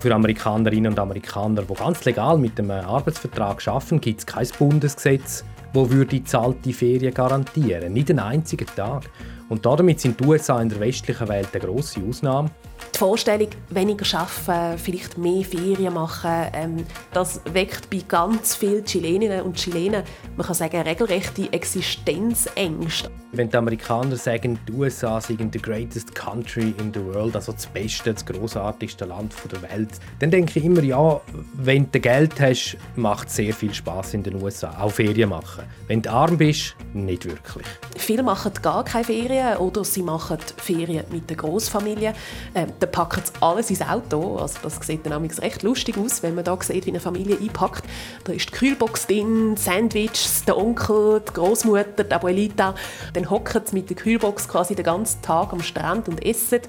Für Amerikanerinnen und Amerikaner, die ganz legal mit einem Arbeitsvertrag arbeiten, gibt es kein Bundesgesetz, das würde zahlte Ferien garantieren. Nicht einen einzigen Tag. Und damit sind die USA in der westlichen Welt eine grosse Ausnahme. Die Vorstellung, weniger arbeiten, vielleicht mehr Ferien machen, ähm, das weckt bei ganz vielen Chileninnen und Chilenen, man kann sagen, regelrechte Existenzängste. Wenn die Amerikaner sagen, die USA sind the greatest country in the world, also das beste, das großartigste Land der Welt, dann denke ich immer, ja, wenn du Geld hast, macht es sehr viel Spaß in den USA, auch Ferien machen. Wenn du arm bist, nicht wirklich. Viele machen gar keine Ferien oder sie machen Ferien mit der Großfamilie. Ähm, dann packen sie alles ins Auto. Also das sieht dann recht lustig aus, wenn man da sieht, wie eine Familie einpackt. Da ist die Kühlbox drin, Sandwiches, der Onkel, die Großmutter, die Abuelita. Dann hocken sie mit der Kühlbox quasi den ganzen Tag am Strand und essen.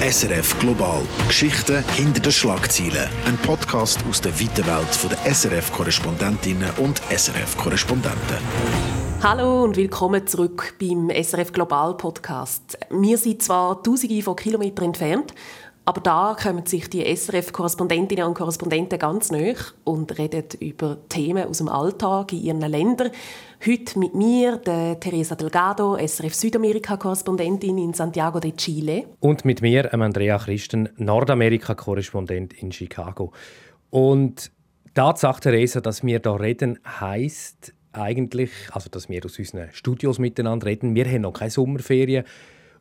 SRF Global. Geschichten hinter den Schlagzeilen. Ein Podcast aus der weiten Welt der SRF-Korrespondentinnen und SRF-Korrespondenten. Hallo und willkommen zurück beim SRF Global Podcast. Wir sind zwar tausende von Kilometern entfernt, aber da kommen sich die SRF-Korrespondentinnen und Korrespondenten ganz nah und reden über Themen aus dem Alltag in ihren Ländern. Heute mit mir, der Teresa Delgado, SRF Südamerika-Korrespondentin in Santiago de Chile. Und mit mir, Andrea Christen, Nordamerika-Korrespondent in Chicago. Und die Tatsache, Teresa, dass wir hier reden, heisst eigentlich, also dass wir aus unseren Studios miteinander reden, wir haben noch keine Sommerferien.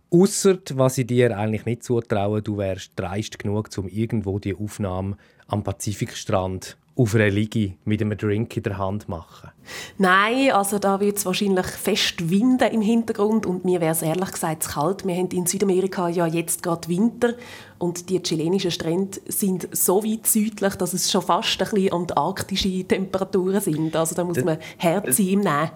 Ausser, was ich dir eigentlich nicht zutraue, du wärst dreist genug, um irgendwo die Aufnahme am Pazifikstrand auf einer Liege mit einem Drink in der Hand machen? Nein, also da wird es wahrscheinlich fest winden im Hintergrund und mir wäre es ehrlich gesagt zu kalt. Wir haben in Südamerika ja jetzt gerade Winter und die chilenischen Strände sind so weit südlich, dass es schon fast ein bisschen antarktische Temperaturen sind. Also da muss man Herz ihm nehmen.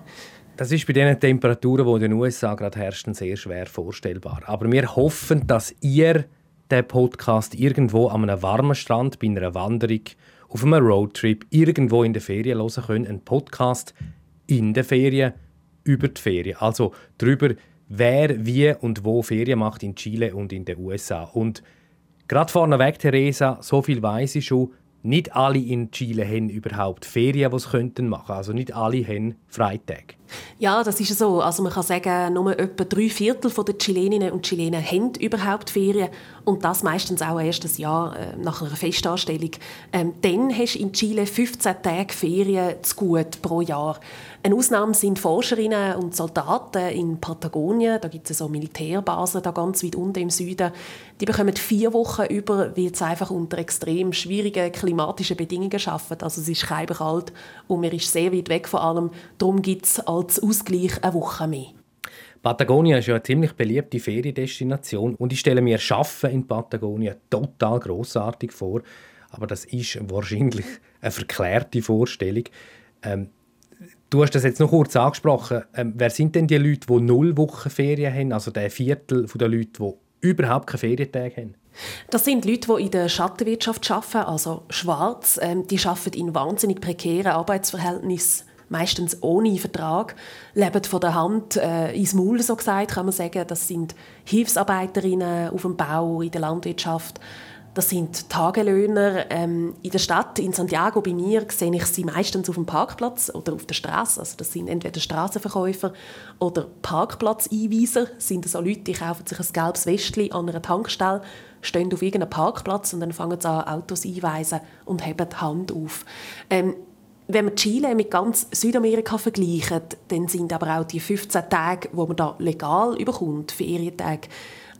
Das ist bei den Temperaturen, die in den USA gerade herrschen, sehr schwer vorstellbar. Aber wir hoffen, dass ihr den Podcast irgendwo an einem warmen Strand bei einer Wanderung, auf einem Roadtrip, irgendwo in der Ferien hören könnt. Ein Podcast in der Ferien über die Ferien. Also darüber, wer wie und wo Ferien macht in Chile und in den USA. Und gerade vorneweg, Theresa, so viel weiß ich schon, nicht alle in Chile haben überhaupt Ferien, die sie machen könnten. Also nicht alle haben Freitag. Ja, das ist so. Also man kann sagen, nur etwa drei Viertel der Chileninnen und Chilenen haben überhaupt Ferien und das meistens auch erst ein Jahr äh, nach einer Festanstellung. Ähm, dann hast du in Chile 15 Tage Ferien zu gut pro Jahr. Eine Ausnahme sind Forscherinnen und Soldaten in Patagonien. Da gibt es so Militärbasen da ganz weit unten im Süden. Die bekommen vier Wochen über, weil sie einfach unter extrem schwierigen klimatischen Bedingungen arbeiten. Also es ist kalt und man ist sehr weit weg von allem. Darum gibt es als Ausgleich eine Woche mehr. Patagonien ist ja eine ziemlich beliebte Feriendestination und ich stelle mir Schaffen in Patagonien total großartig vor, aber das ist wahrscheinlich eine verklärte Vorstellung. Ähm, du hast das jetzt noch kurz angesprochen. Ähm, wer sind denn die Leute, die null Wochen Ferien haben, also der Viertel der Leute, die überhaupt keine Ferientage haben? Das sind Leute, die in der Schattenwirtschaft arbeiten, also schwarz. Ähm, die arbeiten in wahnsinnig prekären Arbeitsverhältnissen meistens ohne Vertrag, leben von der Hand äh, ins Maul, so gesagt, kann man sagen. Das sind Hilfsarbeiterinnen auf dem Bau, in der Landwirtschaft. Das sind Tagelöhner. Ähm, in der Stadt, in Santiago bei mir, sehe ich sie meistens auf dem Parkplatz oder auf der Straße. Also das sind entweder Straßenverkäufer oder Parkplatzeinweiser. Das sind so Leute, die kaufen sich ein gelbes Westchen an einer Tankstelle, stehen auf irgendeinem Parkplatz und dann fangen sie an, Autos einweisen und heben die Hand auf. Ähm, wenn man Chile mit ganz Südamerika vergleicht, dann sind aber auch die 15 Tage, wo man da legal überkommt, Ferientage,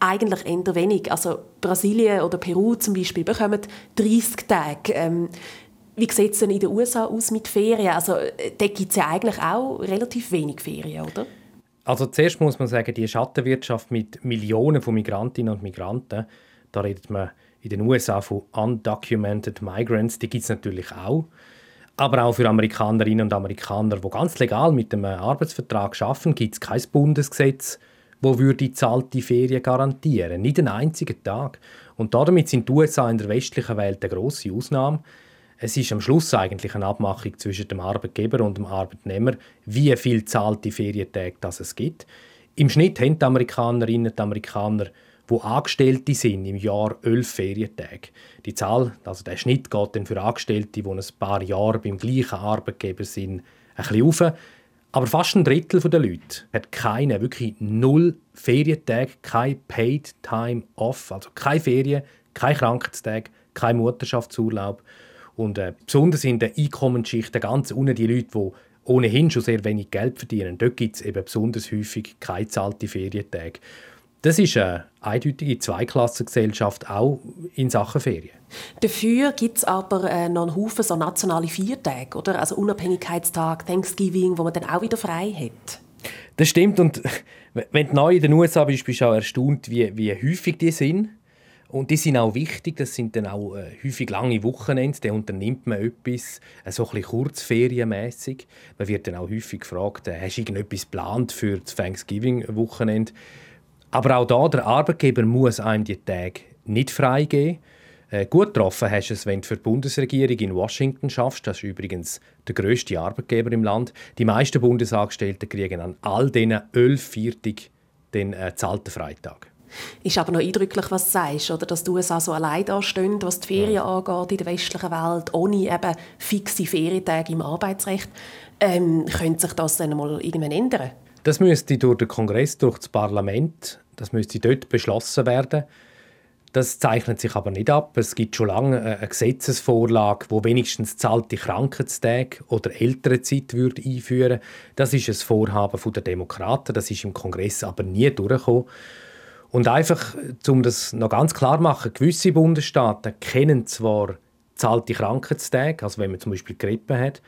eigentlich eher wenig. Also Brasilien oder Peru zum Beispiel bekommen 30 Tage. Ähm, wie sieht es denn in den USA aus mit Ferien? Also äh, da gibt es ja eigentlich auch relativ wenig Ferien, oder? Also zuerst muss man sagen, die Schattenwirtschaft mit Millionen von Migrantinnen und Migranten, da redet man in den USA von undocumented migrants, die gibt es natürlich auch aber auch für Amerikanerinnen und Amerikaner, die ganz legal mit einem Arbeitsvertrag arbeiten, gibt es kein Bundesgesetz, wo würde zahlte Ferien garantieren. Nicht einen einzigen Tag. Und damit sind die USA in der westlichen Welt eine grosse Ausnahme. Es ist am Schluss eigentlich eine Abmachung zwischen dem Arbeitgeber und dem Arbeitnehmer, wie viel zahlte Ferientage das es gibt. Im Schnitt haben die Amerikanerinnen und Amerikaner wo Angestellte sind im Jahr elf Ferientage. Die Zahl, also der Schnitt geht dann für Angestellte, die ein paar Jahre beim gleichen Arbeitgeber sind, ein bisschen auf. Aber fast ein Drittel der Leute hat keine, wirklich null Ferientage, kein Paid Time Off, also keine Ferien, kein Krankheitstag, kein Mutterschaftsurlaub. Und äh, besonders in der Einkommensschicht, ganz unten die Leute, die ohnehin schon sehr wenig Geld verdienen, dort gibt es eben besonders häufig keine zahlte Ferientage. Das ist eine eindeutige Zweiklassengesellschaft, auch in Sachen Ferien. Dafür gibt es aber äh, noch einen Haufen so nationale Viertage, oder? Also Unabhängigkeitstag, Thanksgiving, wo man dann auch wieder frei hat. Das stimmt und wenn du neu in den USA bist, bist du auch erstaunt, wie, wie häufig die sind. Und die sind auch wichtig, das sind dann auch äh, häufig lange Wochenende, da unternimmt man etwas, äh, so ein bisschen kurzferienmässig. Man wird dann auch häufig gefragt, äh, hast du irgendetwas geplant für das Thanksgiving-Wochenende? Aber auch da, der Arbeitgeber muss einem die Tage nicht freigeben. Äh, gut getroffen hast du es, wenn du für die Bundesregierung in Washington schaffst. Das ist übrigens der grösste Arbeitgeber im Land. Die meisten Bundesangestellten kriegen an all diesen elf Viertig den äh, zahlten Freitag. Ist aber noch eindrücklich, was du sagst, oder? dass die USA so allein dastehen, was die Ferien ja. angeht in der westlichen Welt, ohne eben fixe Ferientage im Arbeitsrecht. Ähm, könnte sich das dann mal irgendwann ändern? Das müsste durch den Kongress, durch das Parlament, das müsste dort beschlossen werden. Das zeichnet sich aber nicht ab. Es gibt schon lange eine Gesetzesvorlage, wo wenigstens zahlte Krankheitstage oder Elternzeit würde einführen. Das ist ein Vorhaben der Demokraten. Das ist im Kongress aber nie durchgekommen. Und einfach, um das noch ganz klar zu machen, gewisse Bundesstaaten kennen zwar zahlte Krankheitstage, also wenn man zum Beispiel Grippe hat,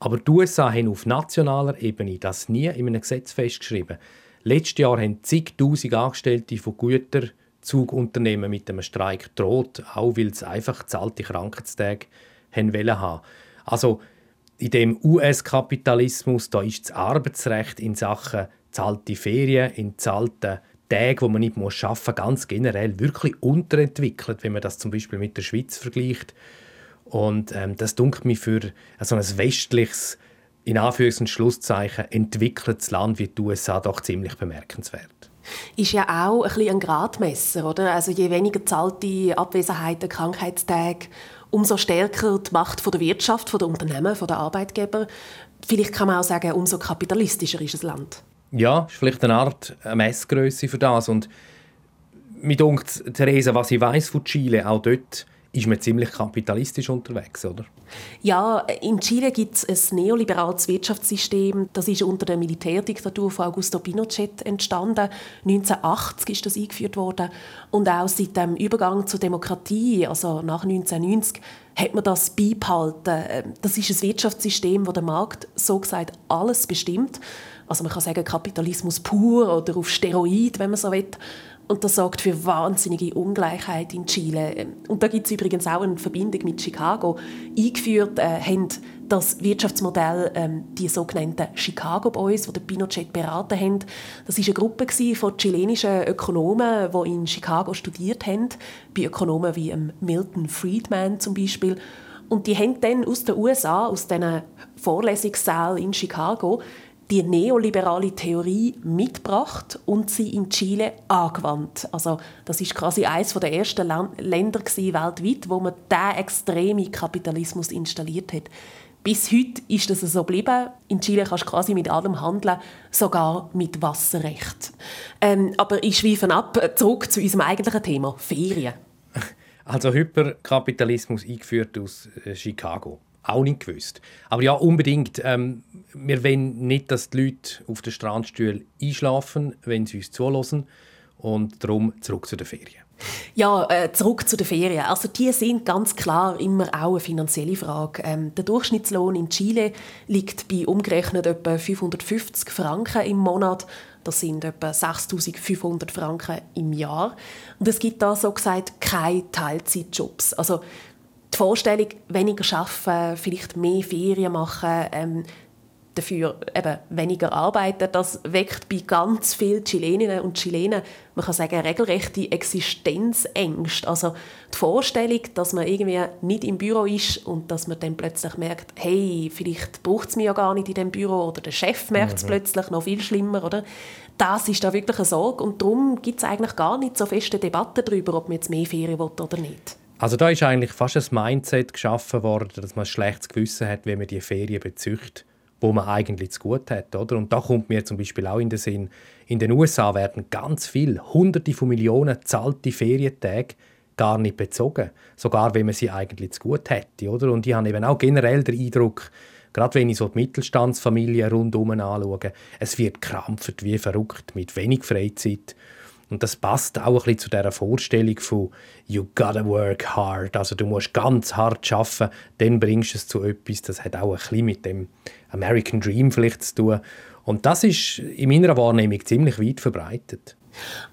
aber die USA haben auf nationaler Ebene das nie in einem Gesetz festgeschrieben. Letztes Jahr haben zigtausend Angestellte von Güterzugunternehmen mit einem Streik gedroht, auch weil sie einfach zahlte Krankheitstage haben wollen Also in dem US-Kapitalismus da ist das Arbeitsrecht in Sachen zahlte Ferien, in zahlte Tage, wo man nicht arbeiten muss, ganz generell wirklich unterentwickelt, wenn man das zum Beispiel mit der Schweiz vergleicht. Und ähm, das dunkelt mich für so ein westliches, in Anführungs- und Schlusszeichen, entwickeltes Land wie die USA doch ziemlich bemerkenswert. Ist ja auch ein, bisschen ein Gradmesser, oder? Also je weniger zahlte Abwesenheiten, Krankheitstage, umso stärker die Macht von der Wirtschaft, von der Unternehmen, von der Arbeitgeber. Vielleicht kann man auch sagen, umso kapitalistischer ist das Land. Ja, ist vielleicht eine Art Messgröße für das. Und mir denkt, Theresa, was ich weiß von Chile, auch dort ist man ziemlich kapitalistisch unterwegs, oder? Ja, in Chile gibt es ein neoliberales Wirtschaftssystem. Das ist unter der Militärdiktatur von Augusto Pinochet entstanden. 1980 ist das eingeführt worden. Und auch seit dem Übergang zur Demokratie, also nach 1990, hat man das beibehalten. Das ist ein Wirtschaftssystem, wo der Markt so gesagt alles bestimmt. Also man kann sagen Kapitalismus pur oder auf Steroid, wenn man so will. Und das sorgt für wahnsinnige Ungleichheit in Chile. Und da gibt es übrigens auch eine Verbindung mit Chicago. Eingeführt äh, haben das Wirtschaftsmodell ähm, die sogenannten Chicago Boys, die Pinochet beraten haben. Das ist eine Gruppe von chilenischen Ökonomen, die in Chicago studiert haben, bei Ökonomen wie ähm, Milton Friedman zum Beispiel. Und die haben dann aus den USA, aus diesen Vorlesungssälen in Chicago, die neoliberale Theorie mitgebracht und sie in Chile angewandt. Also das ist quasi eines der ersten Länder weltweit, wo man diesen extremen Kapitalismus installiert hat. Bis heute ist das so geblieben. In Chile kannst du quasi mit allem handeln, sogar mit Wasserrecht. Ähm, aber ich schweife ab, zurück zu unserem eigentlichen Thema, Ferien. Also Hyperkapitalismus eingeführt aus äh, Chicago auch nicht gewusst. Aber ja, unbedingt. Ähm, wir wollen nicht, dass die Leute auf den Strandstühlen einschlafen, wenn sie uns zulassen. Und darum zurück zu den Ferien. Ja, äh, zurück zu den Ferien. Also die sind ganz klar immer auch eine finanzielle Frage. Ähm, der Durchschnittslohn in Chile liegt bei umgerechnet etwa 550 Franken im Monat. Das sind etwa 6'500 Franken im Jahr. Und es gibt da so gesagt keine Teilzeitjobs. Also die Vorstellung, weniger arbeiten, vielleicht mehr Ferien machen, ähm, dafür eben weniger arbeiten. Das weckt bei ganz vielen Chileninnen und Chilenen, man kann sagen, regelrechte Existenzängste. Also die Vorstellung, dass man irgendwie nicht im Büro ist und dass man dann plötzlich merkt, hey, vielleicht braucht es mich ja gar nicht in dem Büro oder der Chef merkt es mhm. plötzlich, noch viel schlimmer, oder? Das ist da wirklich eine Sorge und darum gibt es eigentlich gar nicht so feste Debatten darüber, ob man jetzt mehr Ferien will oder nicht. Also da ist eigentlich fast ein Mindset geschaffen worden, dass man ein schlechtes Gewissen hat, wenn man die Ferien bezücht, wo man eigentlich zu gut hat, oder? Und da kommt mir zum Beispiel auch in den Sinn, in den USA werden ganz viele, hunderte von Millionen zahlte Ferientage gar nicht bezogen, sogar wenn man sie eigentlich zu gut hätte, oder? Und ich habe eben auch generell den Eindruck, gerade wenn ich so die Mittelstandsfamilien rundherum anschaue, es wird krampft wie verrückt mit wenig Freizeit und das passt auch ein bisschen zu dieser Vorstellung von «you gotta work hard», also du musst ganz hart arbeiten, dann bringst du es zu etwas. Das hat auch ein bisschen mit dem American Dream vielleicht zu tun. Und das ist in meiner Wahrnehmung ziemlich weit verbreitet.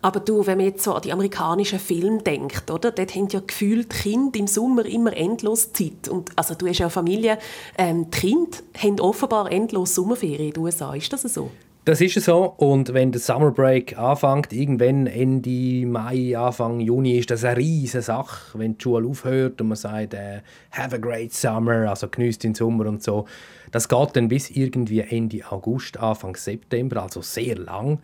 Aber du, wenn man jetzt so an die amerikanischen Filme denkt, oder? Dort haben ja gefühlt Kinder im Sommer immer endlos Zeit. Und, also du hast ja Familie. Ähm, die Kinder haben offenbar endlos Sommerferien in den USA. Ist das so? Das ist so. Und wenn der Summer Break anfängt, irgendwann Ende Mai, Anfang Juni, ist das eine riesige Sache, wenn die Schule aufhört und man sagt, äh, have a great summer, also genießt den Sommer und so. Das geht dann bis irgendwie Ende August, Anfang September, also sehr lang.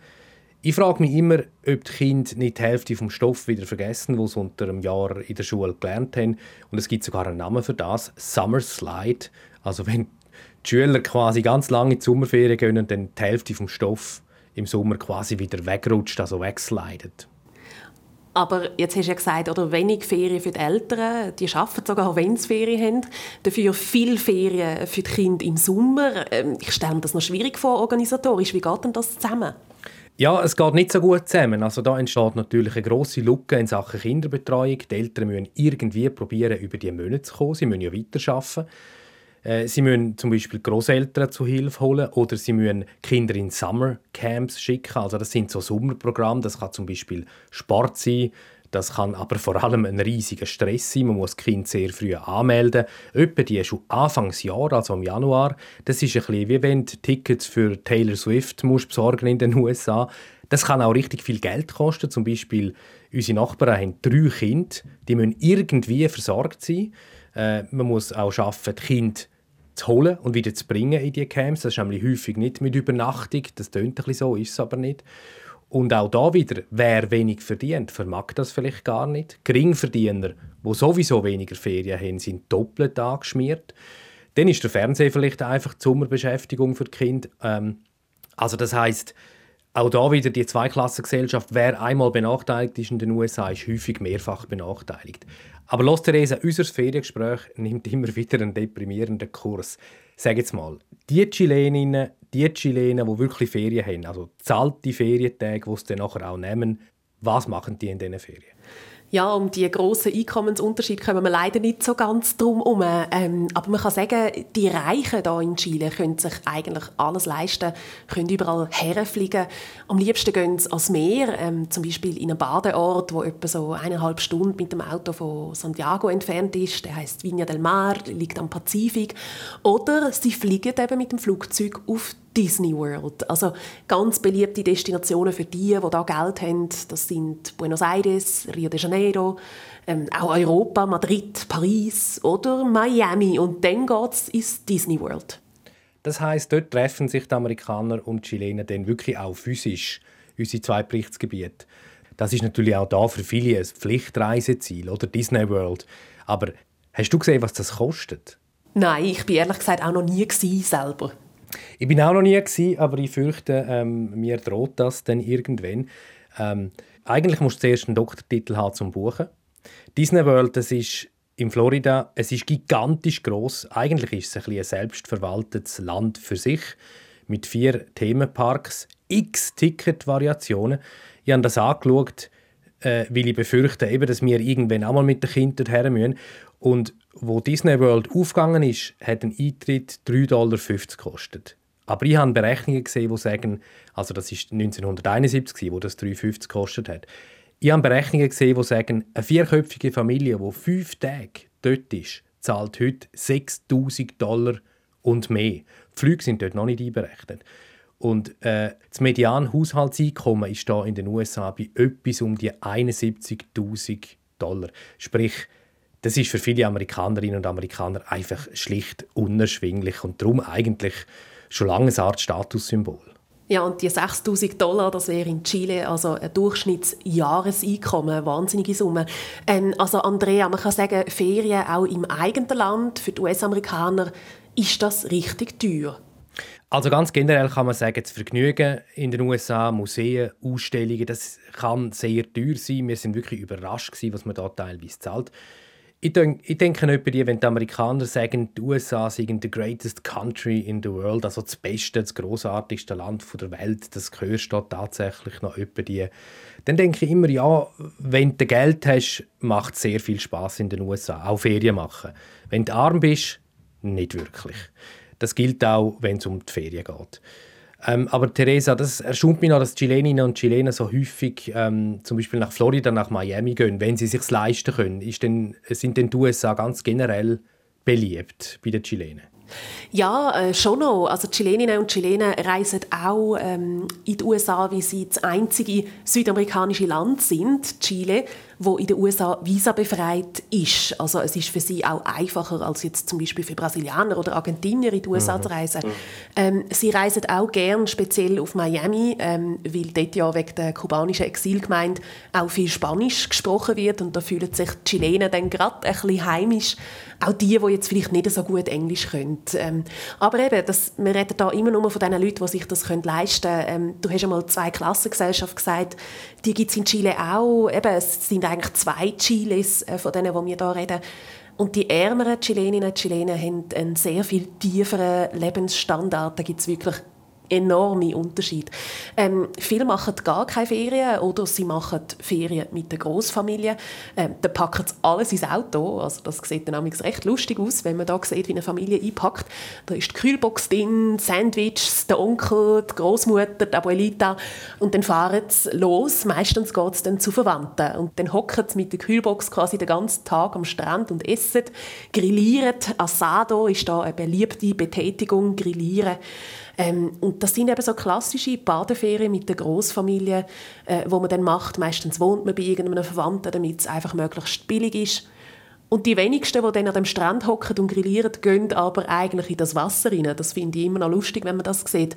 Ich frage mich immer, ob die Kinder nicht die Hälfte vom Stoff wieder vergessen, was sie unter einem Jahr in der Schule gelernt haben. Und es gibt sogar einen Namen für das, Summer Slide. Also wenn die Schüler quasi ganz lange in die Sommerferien gehen und dann die Hälfte vom Stoff im Sommer quasi wieder wegrutscht, also wegslidet. Aber jetzt hast du ja gesagt, oder wenig Ferien für die Eltern, die arbeiten sogar, wenn sie Ferien haben. Dafür viel Ferien für die Kinder im Sommer. Ähm, ich stelle mir das noch schwierig vor, organisatorisch. Wie geht denn das zusammen? Ja, es geht nicht so gut zusammen. Also da entsteht natürlich eine grosse Lücke in Sachen Kinderbetreuung. Die Eltern müssen irgendwie probieren, über die Monate zu kommen. Sie müssen ja weiterarbeiten. Äh, sie müssen zum Beispiel Großeltern zu Hilfe holen oder sie müssen Kinder in Summercamps schicken. Also das sind so Sommerprogramme. Das kann zum Beispiel Sport sein. Das kann aber vor allem ein riesiger Stress sein. Man muss das Kind sehr früh anmelden. Etwa die schon Anfangsjahr, also im Januar. Das ist ein bisschen wie wenn du Tickets für Taylor Swift musst besorgen in den USA. Das kann auch richtig viel Geld kosten. Zum Beispiel unsere Nachbarn haben drei Kinder. Die müssen irgendwie versorgt sein. Äh, man muss auch schaffen, die Kinder zu holen und wieder zu bringen in die Camps. Das ist nämlich häufig nicht mit Übernachtung. Das tönt ein bisschen so, ist es aber nicht. Und auch da wieder, wer wenig verdient, vermag das vielleicht gar nicht. Geringverdiener, die sowieso weniger Ferien haben, sind doppelt angeschmiert. Dann ist der Fernseher vielleicht einfach die Sommerbeschäftigung für die Kinder. Ähm, also das heißt, auch da wieder die Zweiklassengesellschaft. Wer einmal benachteiligt ist in den USA, ist häufig mehrfach benachteiligt. Aber los, Theresa, unser Feriengespräch nimmt immer wieder einen deprimierenden Kurs. Sag jetzt mal, die Chileninnen, die Chilenen, die wirklich Ferien haben, also zahlte Ferientage, die sie dann nachher auch nehmen, was machen die in diesen Ferien? Ja, um die grossen Einkommensunterschiede kommen wir leider nicht so ganz drum herum. Ähm, aber man kann sagen, die Reichen hier in Chile können sich eigentlich alles leisten, können überall herfliegen. Am liebsten gehen sie ans Meer, ähm, zum Beispiel in einen Badeort, wo etwa so eineinhalb Stunden mit dem Auto von Santiago entfernt ist. Der heißt Viña del Mar, liegt am Pazifik. Oder sie fliegen eben mit dem Flugzeug auf Disney World. Also ganz beliebte Destinationen für die, die da Geld haben. Das sind Buenos Aires, Rio de Janeiro, ähm, auch Europa, Madrid, Paris oder Miami. Und dann geht es ins Disney World. Das heißt, dort treffen sich die Amerikaner und die Chilenen dann wirklich auch physisch, unsere zwei Berichtsgebiete. Das ist natürlich auch da für viele ein Pflichtreiseziel oder Disney World. Aber hast du gesehen, was das kostet? Nein, ich bin ehrlich gesagt auch noch nie selber. Ich bin auch noch nie gewesen, aber ich fürchte, ähm, mir droht das dann irgendwann. Ähm, eigentlich musst du zuerst einen Doktortitel haben zum Buchen. Disney World, das ist in Florida, es ist gigantisch groß. Eigentlich ist es ein, ein selbstverwaltetes Land für sich mit vier Themenparks, x Ticketvariationen. Ich habe das angeschaut, äh, weil ich befürchte, eben, dass wir irgendwann auch mal mit den Kindern dorthin müssen. Und wo Disney World aufgegangen ist, hat ein Eintritt 3,50 Dollar gekostet. Aber ich habe Berechnungen gesehen, die sagen, also das ist 1971, wo das 3,50 gekostet hat. Ich habe Berechnungen gesehen, die sagen, eine vierköpfige Familie, die fünf Tage dort ist, zahlt heute 6000 Dollar und mehr. Die Flüge sind dort noch nicht einberechnet. Und äh, das Median-Haushaltseinkommen ist da in den USA bei etwas um die 71.000 Dollar. Sprich, das ist für viele Amerikanerinnen und Amerikaner einfach schlicht unerschwinglich und darum eigentlich schon lange eine Art Statussymbol. Ja, und die 6000 Dollar, das wäre in Chile also ein Durchschnittsjahreseinkommen, eine wahnsinnige Summe. Ähm, also Andrea, man kann sagen, Ferien auch im eigenen Land für die US-Amerikaner, ist das richtig teuer? Also ganz generell kann man sagen, das Vergnügen in den USA, Museen, Ausstellungen, das kann sehr teuer sein. Wir sind wirklich überrascht gewesen, was man da teilweise zahlt. Ich, denke, ich denke etwa die, wenn die Amerikaner sagen, die USA seien the greatest country in the world, also das beste, das großartigste Land der Welt, das gehörst du tatsächlich noch etwa die. Dann denke ich immer, ja, wenn du Geld hast, macht es sehr viel Spaß in den USA, auch Ferien machen. Wenn du arm bist, nicht wirklich. Das gilt auch, wenn es um die Ferien geht. Ähm, aber Teresa, das erstaunt mich noch, dass Chileninnen und Chilenen so häufig ähm, zum Beispiel nach Florida, nach Miami gehen, wenn sie sich leisten können. Ist denn, sind denn die USA ganz generell beliebt bei den Chilenen? Ja, äh, schon noch. Also Chileninnen und Chilenen reisen auch ähm, in die USA, wie sie das einzige südamerikanische Land sind, Chile, wo in den USA Visa befreit ist. Also es ist für sie auch einfacher als jetzt zum Beispiel für Brasilianer oder Argentinier in die USA mhm. zu reisen. Mhm. Ähm, sie reisen auch gern speziell auf Miami, ähm, weil dort ja wegen der kubanischen Exilgemeinde auch viel Spanisch gesprochen wird und da fühlen sich die Chilenen dann gerade ein bisschen heimisch. Auch die, die jetzt vielleicht nicht so gut Englisch können. Ähm, aber eben, das, wir reden da immer nur von den Leuten, die sich das leisten können. Ähm, du hast einmal zwei Klassengesellschaften gesagt, die gibt es in Chile auch. Eben, es sind eigentlich zwei Chiles äh, von denen, die wir hier reden. Und die ärmeren Chileninnen und Chilenen haben einen sehr viel tieferen Lebensstandard. Da gibt es wirklich enorme Unterschied. Ähm, viele machen gar keine Ferien oder sie machen Ferien mit der Großfamilie. Ähm, da packen sie alles ins Auto. Also das sieht dann recht lustig aus, wenn man da sieht, wie eine Familie einpackt. Da ist die Kühlbox drin, Sandwiches, der Onkel, die Großmutter, die Abuelita und dann fahren sie los. Meistens geht es dann zu Verwandten und dann hocken sie mit der Kühlbox quasi den ganzen Tag am Strand und essen, grillieren. Asado ist da eine beliebte Betätigung, grillieren. Ähm, und das sind eben so klassische Badeferien mit der Großfamilie, äh, wo man dann macht. Meistens wohnt man bei irgendeinem Verwandten, damit es einfach möglichst billig ist. Und die wenigsten, die dann an dem Strand hocken und grillieren, gehen aber eigentlich in das Wasser rein. Das finde ich immer noch lustig, wenn man das sieht.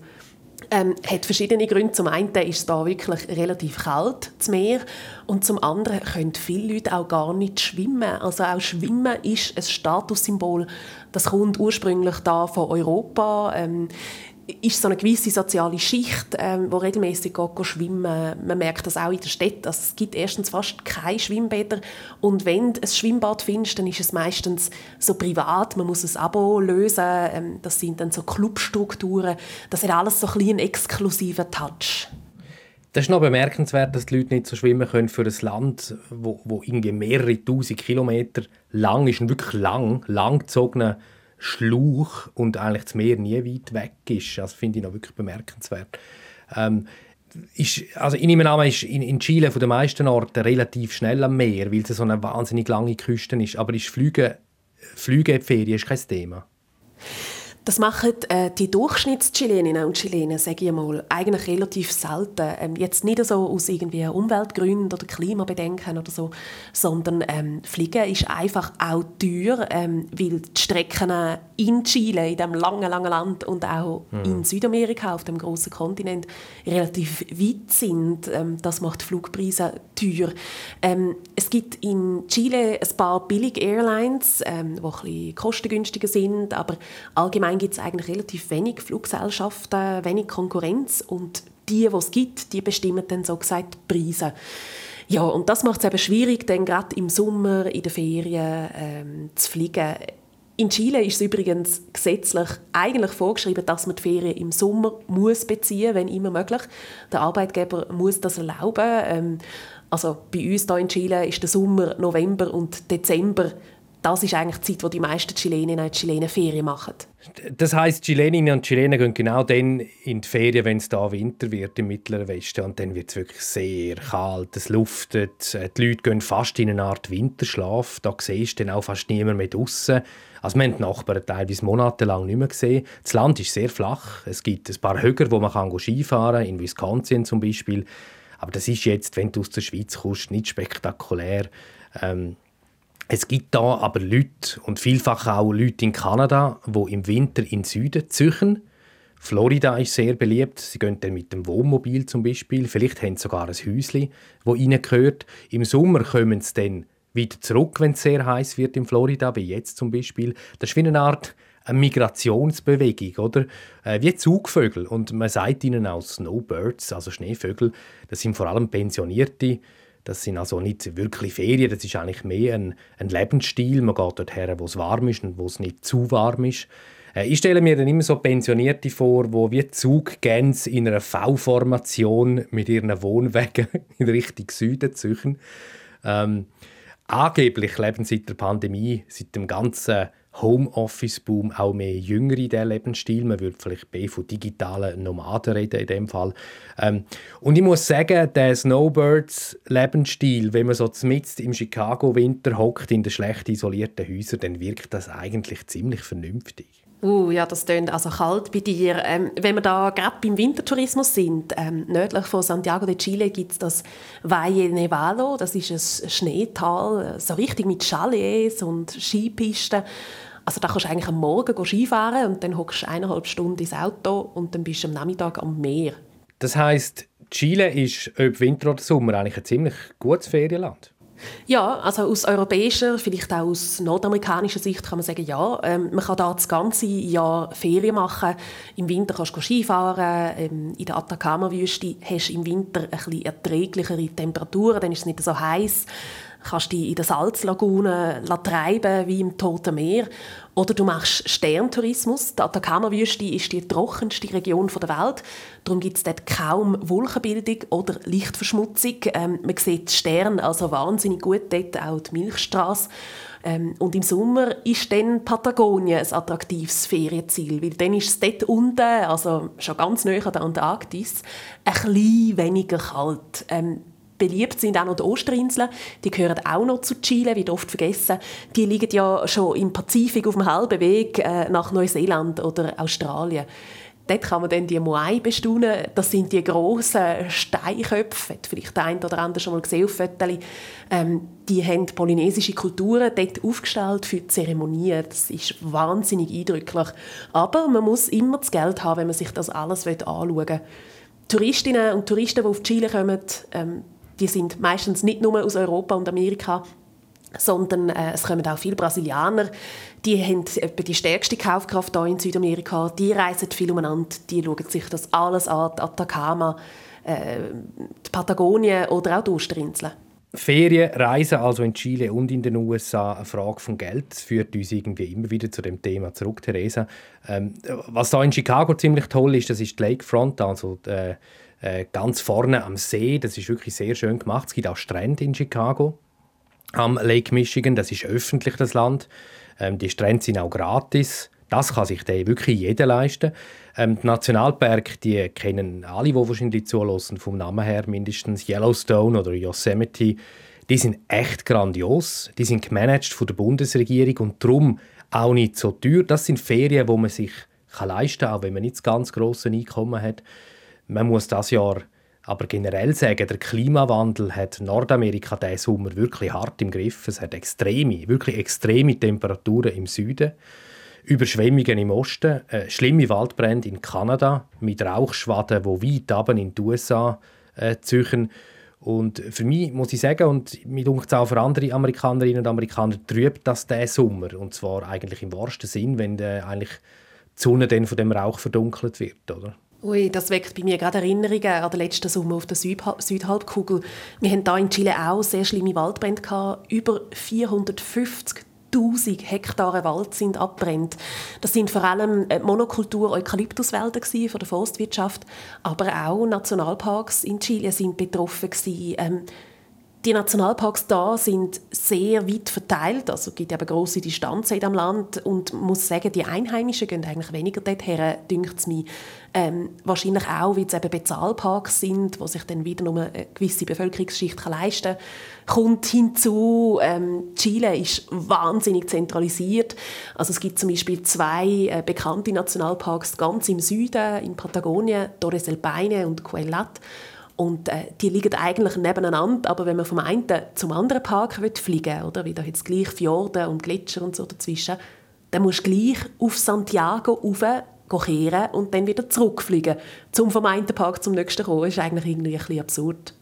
Ähm, hat verschiedene Gründe. Zum einen ist es da wirklich relativ kalt, das Meer. Und zum anderen können viele Leute auch gar nicht schwimmen. Also auch Schwimmen ist ein Statussymbol. Das kommt ursprünglich da von Europa. Ähm, ist so eine gewisse soziale Schicht, ähm, wo regelmäßig geht, schwimmen. Man merkt das auch in der Stadt. Also es gibt erstens fast keine Schwimmbäder und wenn du ein Schwimmbad findest, dann ist es meistens so privat. Man muss ein Abo lösen. Ähm, das sind dann so Clubstrukturen. Das hat alles so ein einen exklusiven Touch. Das ist noch bemerkenswert, dass die Leute nicht so schwimmen können für ein Land, wo, wo irgendwie mehrere tausend Kilometer lang ist, und wirklich lang, langgezogener Schlauch und eigentlich das Meer nie weit weg ist. Das finde ich noch wirklich bemerkenswert. Ähm, ist, also ich nehme an, ist in, in Chile von den meisten Orten relativ schnell am Meer, weil es so eine wahnsinnig lange Küste ist. Aber ist Flüge, Flüge Ferien ist kein Thema. Das machen äh, die Durchschnittschileninnen und Chilenen, sage ich mal, eigentlich relativ selten. Ähm, jetzt nicht so aus irgendwie Umweltgründen oder Klimabedenken oder so, sondern ähm, Fliegen ist einfach auch teuer, ähm, weil die Strecken in Chile, in diesem langen, langen Land und auch mhm. in Südamerika, auf dem großen Kontinent, relativ weit sind. Ähm, das macht Flugpreise teuer. Ähm, es gibt in Chile ein paar billige Airlines, ähm, die ein bisschen kostengünstiger sind, aber allgemein allgemein gibt es eigentlich relativ wenig Fluggesellschaften, wenig Konkurrenz und die, die es gibt, die bestimmen dann so gesagt die Preise. Ja, und das macht es eben schwierig, dann gerade im Sommer, in den Ferien ähm, zu fliegen. In Chile ist es übrigens gesetzlich eigentlich vorgeschrieben, dass man die Ferien im Sommer muss beziehen, wenn immer möglich. Der Arbeitgeber muss das erlauben. Ähm, also bei uns hier in Chile ist der Sommer November und Dezember das ist eigentlich die Zeit, wo die meisten Chileninnen und Chilenen Ferien machen. Das heißt, Chileninnen und Chilenen gehen genau dann in die Ferien, wenn es da Winter wird im Mittleren Westen. Und dann wird es wirklich sehr kalt, es luftet, äh, die Leute gehen fast in eine Art Winterschlaf. Da siehst du dann auch fast niemand mehr draußen. Also wir haben die Nachbarn teilweise monatelang nicht mehr gesehen. Das Land ist sehr flach. Es gibt ein paar Höger, wo man kann Skifahren kann, in Wisconsin zum Beispiel. Aber das ist jetzt, wenn du aus der Schweiz kommst, nicht spektakulär. Ähm, es gibt da aber Leute und vielfach auch Leute in Kanada, wo im Winter in den Süden ziehen. Florida ist sehr beliebt. Sie gehen dann mit dem Wohnmobil zum Beispiel. Vielleicht haben sie sogar ein Häuschen, wo ihnen gehört. Im Sommer kommen sie dann wieder zurück, wenn es sehr heiß wird in Florida, wie jetzt zum Beispiel. Das ist wie eine Art eine Migrationsbewegung, oder? Äh, wie Zugvögel. Und man sagt ihnen auch Snowbirds, also Schneevögel. Das sind vor allem Pensionierte, das sind also nicht wirklich Ferien, das ist eigentlich mehr ein, ein Lebensstil. Man geht dorthin, wo es warm ist und wo es nicht zu warm ist. Äh, ich stelle mir dann immer so Pensionierte vor, wo wie Zuggänse in einer V-Formation mit ihren Wohnwagen in Richtung Süden ziehen. Ähm, angeblich leben seit der Pandemie, seit dem ganzen Homeoffice-Boom auch mehr Jüngere in diesem Lebensstil. Man würde vielleicht mehr von digitalen Nomaden reden in dem Fall. Ähm, und ich muss sagen, der Snowbirds-Lebensstil, wenn man so mitten im Chicago-Winter hockt in den schlecht isolierten Häusern, dann wirkt das eigentlich ziemlich vernünftig. Uh, ja, das klingt also kalt bei dir. Ähm, wenn wir da gerade beim Wintertourismus sind, ähm, nördlich von Santiago de Chile gibt es das Valle Nevado. Das ist ein Schneetal, so richtig mit Chalets und Skipisten. Also da kannst du eigentlich am Morgen Skifahren und dann hockst du eineinhalb Stunden ins Auto und dann bist du am Nachmittag am Meer. Das heißt, Chile ist ob Winter oder Sommer eigentlich ein ziemlich gutes Ferienland. Ja, also aus europäischer, vielleicht auch aus nordamerikanischer Sicht kann man sagen, ja, ähm, man kann da das ganze Jahr Ferien machen. Im Winter kannst du Skifahren, ähm, in der Atacama-Wüste hast du im Winter ein bisschen erträglichere Temperaturen, dann ist es nicht so heiß kannst dich in der Salzlagune treiben wie im Toten Meer. Oder du machst Sterntourismus. Die Atacama-Wüste ist die trockenste Region der Welt. Darum gibt es dort kaum Wolkenbildung oder Lichtverschmutzung. Ähm, man sieht Sterne also wahnsinnig gut dort, auch die Milchstraße. Ähm, und im Sommer ist dann Patagonien ein attraktives Ferienziel, weil dann ist es dort unten, also schon ganz nahe an der Antarktis, ein bisschen weniger kalt. Ähm, beliebt sind auch noch die Osterinseln. Die gehören auch noch zu Chile, wird oft vergessen. Die liegen ja schon im Pazifik auf dem halben Weg äh, nach Neuseeland oder Australien. Dort kann man dann die Moai bestaunen. Das sind die grossen Steinköpfe. Vielleicht der eine oder andere schon mal gesehen auf Fotos. Ähm, die haben polynesische Kulturen dort aufgestellt für Zeremonien. Das ist wahnsinnig eindrücklich. Aber man muss immer das Geld haben, wenn man sich das alles anschauen will. Touristinnen und Touristen, die auf Chile kommen, ähm, die sind meistens nicht nur aus Europa und Amerika, sondern äh, es kommen auch viele Brasilianer. Die haben etwa die stärkste Kaufkraft hier in Südamerika. Die reisen viel umeinander, die schauen sich das alles an, die Atacama, äh, die Patagonien oder auch die Osterinseln. Ferien, Reisen also in Chile und in den USA eine Frage von Geld. Das führt uns irgendwie immer wieder zu dem Thema zurück, Theresa. Ähm, was da in Chicago ziemlich toll ist, das ist die Lakefront, also die, äh, äh, ganz vorne am See. Das ist wirklich sehr schön gemacht. Es gibt auch Strände in Chicago am Lake Michigan. Das ist öffentlich, das Land. Ähm, die Strände sind auch gratis. Das kann sich dann wirklich jeder leisten. Ähm, die Nationalpark, die kennen alle, die wahrscheinlich zulassen, vom Namen her mindestens Yellowstone oder Yosemite. Die sind echt grandios. Die sind gemanagt von der Bundesregierung und darum auch nicht so teuer. Das sind Ferien, wo man sich kann leisten kann, auch wenn man nicht das ganz grosse Einkommen hat. Man muss das Jahr aber generell sagen, der Klimawandel hat Nordamerika diesen Sommer wirklich hart im Griff. Es hat extreme, wirklich extreme Temperaturen im Süden, Überschwemmungen im Osten, äh, schlimme Waldbrände in Kanada mit Rauchschwaden, die weit oben in die USA äh, ziehen. Und für mich muss ich sagen, und mit uns auch für andere Amerikanerinnen und Amerikaner, trübt das diesen Sommer. Und zwar eigentlich im wahrsten Sinn, wenn äh, eigentlich die Sonne dann von dem Rauch verdunkelt wird. Oder? Ui, das weckt bei mir gerade Erinnerungen an den letzten Sommer auf der Südhalbkugel. Wir hatten hier in Chile auch sehr schlimme Waldbrände. Gehabt. Über 450.000 Hektare Wald sind abbrennt. Das sind vor allem äh, Monokultur Eukalyptuswälder von der Forstwirtschaft, aber auch Nationalparks in Chile sind betroffen gewesen. Ähm, Die Nationalparks da sind sehr weit verteilt, also gibt eben grosse Distanzen diesem Land und muss sagen, die Einheimischen gehen eigentlich weniger dorthin, dünkt es mir. Ähm, wahrscheinlich auch, weil es eben Bezahlparks sind, wo sich dann wieder nur eine gewisse Bevölkerungsschicht kann leisten kann. Kommt hinzu, ähm, Chile ist wahnsinnig zentralisiert. Also es gibt zum Beispiel zwei äh, bekannte Nationalparks ganz im Süden, in Patagonien, Torres del Paine und Cuellat. Und äh, die liegen eigentlich nebeneinander, aber wenn man vom einen zum anderen Park fliegen will, oder, wie da jetzt gleich Fjorde und Gletscher und so dazwischen, dann musst du gleich auf Santiago rauf kehren und dann wieder zurückfliegen, um vom einen Park zum nächsten kommen. Ist eigentlich irgendwie ein bisschen absurd.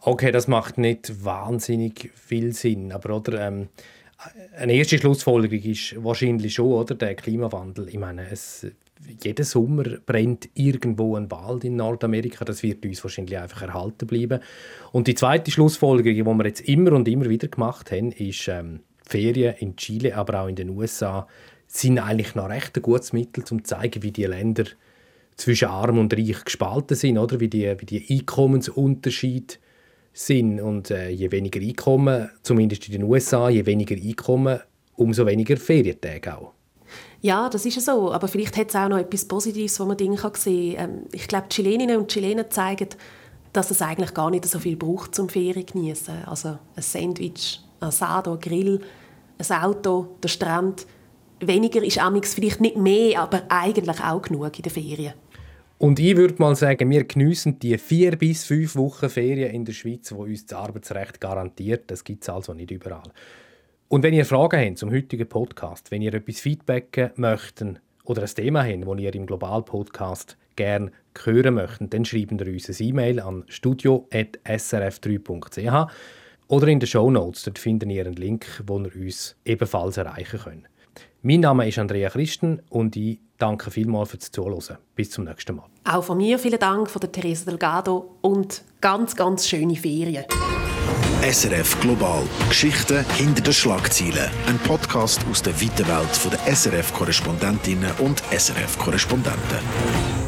Okay, das macht nicht wahnsinnig viel Sinn, aber oder, ähm, eine erste Schlussfolgerung ist wahrscheinlich schon oder, der Klimawandel. Ich meine, es jeden Sommer brennt irgendwo ein Wald in Nordamerika. Das wird uns wahrscheinlich einfach erhalten bleiben. Und die zweite Schlussfolgerung, die wir jetzt immer und immer wieder gemacht haben, ist, ähm, Ferien in Chile, aber auch in den USA sind eigentlich noch recht ein gutes Mittel, um zu zeigen, wie die Länder zwischen Arm und Reich gespalten sind, oder? Wie die, wie die Einkommensunterschiede sind. Und äh, je weniger Einkommen, zumindest in den USA, je weniger Einkommen, umso weniger Ferientage auch. Ja, das ist so. Aber vielleicht hat es auch noch etwas Positives, wo man Dinge sehen kann. Ähm, ich glaube, die Chileninnen und Chilenen zeigen, dass es eigentlich gar nicht so viel braucht zum Ferien genießen. Also ein Sandwich, ein Asado, ein Grill, ein Auto, der Strand. Weniger ist amix vielleicht nicht mehr, aber eigentlich auch genug in den Ferien. Und ich würde mal sagen, wir geniessen die vier bis fünf Wochen Ferien in der Schweiz, wo uns das Arbeitsrecht garantiert. Das gibt es also nicht überall. Und wenn ihr Fragen habt zum heutigen Podcast, wenn ihr etwas feedbacken möchtet oder ein Thema habt, das ihr im Global Podcast gerne hören möchtet, dann schreibt ihr uns eine E-Mail an studio.srf3.ch oder in den Show Notes. Dort findet ihr einen Link, wo ihr uns ebenfalls erreichen könnt. Mein Name ist Andrea Christen und ich danke vielmals fürs Zuhören. Bis zum nächsten Mal. Auch von mir vielen Dank von der Teresa Delgado und ganz, ganz schöne Ferien. SRF Global. Geschichten hinter den Schlagzeilen. Ein Podcast aus der weiten Welt der SRF-Korrespondentinnen und SRF-Korrespondenten.